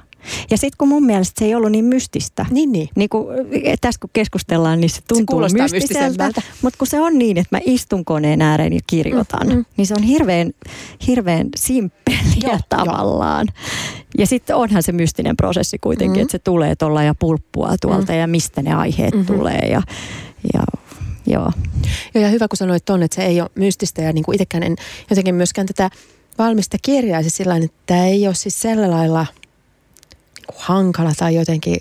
Ja sitten kun mun mielestä se ei ollut niin mystistä. Niin, niin. Niin kun, tässä kun keskustellaan, niin se tuntuu kuulostaa mystiseltä. Mutta kun se on niin, että mä istun koneen ääreen ja kirjoitan, Mm, mm. niin se on hirveän, hirveän simppeliä Joo, tavallaan. Ja sitten onhan se mystinen prosessi kuitenkin, Mm. että se tulee tuolla ja pulppua tuolta ja mistä ne aiheet Mhm. tulee. Ja, ja joo. Joo, ja hyvä kun sanoit ton, että se ei ole mystistä ja niin kuin itsekään en jotenkin myöskään tätä valmista kirjaa siis sillä että tämä ei ole siis sillä lailla hankala tai jotenkin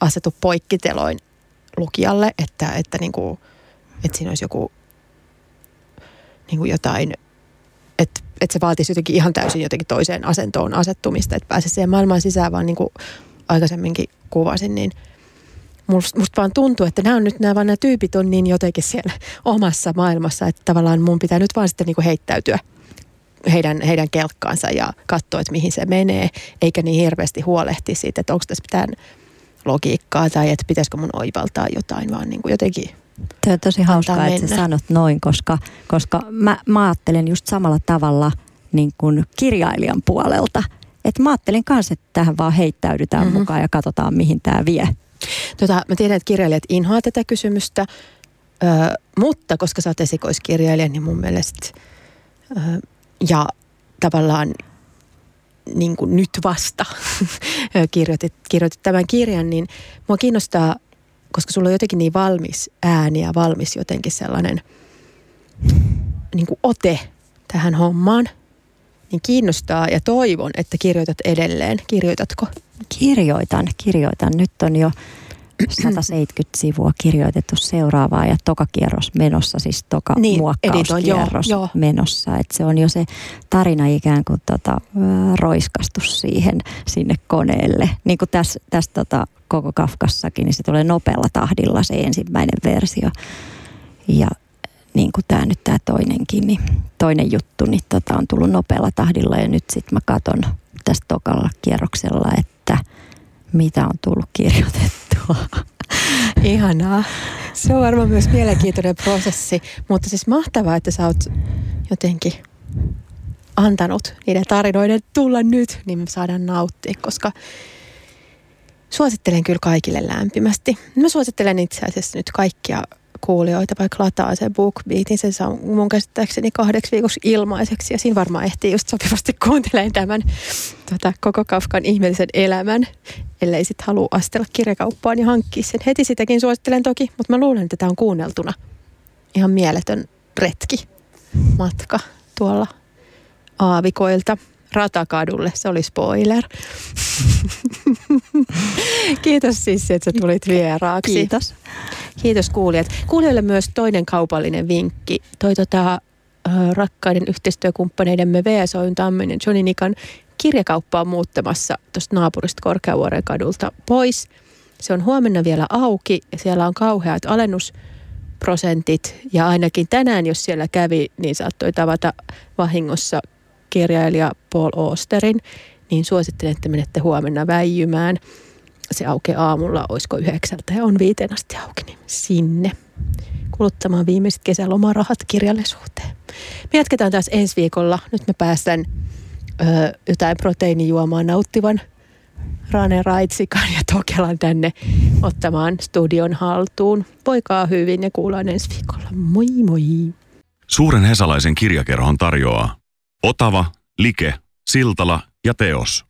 asetu poikkiteloin lukijalle, että, että, niin kuin, että siinä olisi joku niin kuin jotain, että, että se vaatisi jotenkin ihan täysin jotenkin toiseen asentoon asettumista, että pääsisi siihen maailmaan sisään, vaan niin kuin aikaisemminkin kuvasin, niin musta, musta vaan tuntuu, että nämä on nyt nämä, vaan nämä tyypit on niin jotenkin siellä omassa maailmassa, että tavallaan mun pitää nyt vaan sitten niin kuin heittäytyä heidän, heidän kelkkaansa ja katsoa, että mihin se menee, eikä niin hirveästi huolehtia siitä, että onko tässä mitään logiikkaa tai että pitäisikö mun oivaltaa jotain, vaan niin kuin jotenkin Tuo on tosi hauskaa, että sä sanot noin, koska, koska mä, mä ajattelen just samalla tavalla niin kuin kirjailijan puolelta. Että mä ajattelin kanssa, että tähän vaan heittäydytään Mhm. mm-hmm. mukaan ja katsotaan, mihin tämä vie. Tota, mä tiedän, että kirjailijat inhoaa tätä kysymystä, ö, mutta koska sä oot esikoiskirjailija, niin mun mielestä ö, ja tavallaan niin kuin nyt vasta kirjoitit, kirjoitit tämän kirjan, niin mua kiinnostaa, koska sulla on jotenkin niin valmis ääni ja valmis jotenkin sellainen niin kuin ote tähän hommaan, niin kiinnostaa ja toivon, että kirjoitat edelleen. Kirjoitatko? Kirjoitan, kirjoitan. Nyt on jo 170 sivua kirjoitettu seuraavaa ja toka kierros menossa, siis toka Niin, muokkauskierros editoin, joo, joo. menossa. Et se on jo se tarina ikään kuin tota, ö, roiskastu siihen sinne koneelle. Niin kuin tässä täs, tota, koko Kafkassakin, niin se tulee nopealla tahdilla se ensimmäinen versio. Ja niin kuin tämä nyt tämä toinenkin, niin toinen juttu, niin tota, on tullut nopealla tahdilla ja nyt sitten mä katon tästä tokalla kierroksella, että mitä on tullut kirjoitettua. Ihanaa. Se on varmaan myös mielenkiintoinen prosessi, mutta siis mahtavaa, että sä oot jotenkin antanut niiden tarinoiden tulla nyt, niin me saadaan nauttia, koska suosittelen kyllä kaikille lämpimästi. Mä suosittelen itse asiassa nyt kaikkia kuulijoita, vaikka lataa sen BookBeatin, sen saa mun käsittääkseni kahdeksi viikoksi ilmaiseksi ja siinä varmaan ehtii just sopivasti kuuntelemaan tämän tota, koko Kafkan ihmeellisen elämän, ellei sitten halua astella kirjakauppaan ja hankkia sen. Heti sitäkin suosittelen toki, mutta mä luulen, että tämä on kuunneltuna ihan mieletön retki, matka tuolla aavikoilta ratakadulle. Se oli spoiler. Kiitos siis, että sä tulit vieraaksi. Kiitos. Kiitos kuulijat. Kuulijoille myös toinen kaupallinen vinkki. Toi tota, rakkaiden yhteistyökumppaneidemme VSOyn ja Johnny Nikan kirjakauppa on muuttamassa tuosta naapurista Korkeavuoren kadulta pois. Se on huomenna vielä auki ja siellä on kauheat alennusprosentit. Ja ainakin tänään, jos siellä kävi, niin saattoi tavata vahingossa kirjailija Paul Osterin. Niin suosittelen, että menette huomenna väijymään se aukeaa aamulla, olisiko yhdeksältä ja on viiteen asti auki, niin sinne kuluttamaan viimeiset kesälomarahat kirjallisuuteen. Me jatketaan taas ensi viikolla. Nyt me päästään ö, jotain proteiinijuomaa nauttivan Rane Raitsikan ja Tokelan tänne ottamaan studion haltuun. Voikaa hyvin ja kuullaan ensi viikolla. Moi moi! Suuren hesalaisen kirjakerhon tarjoaa Otava, Like, Siltala ja Teos.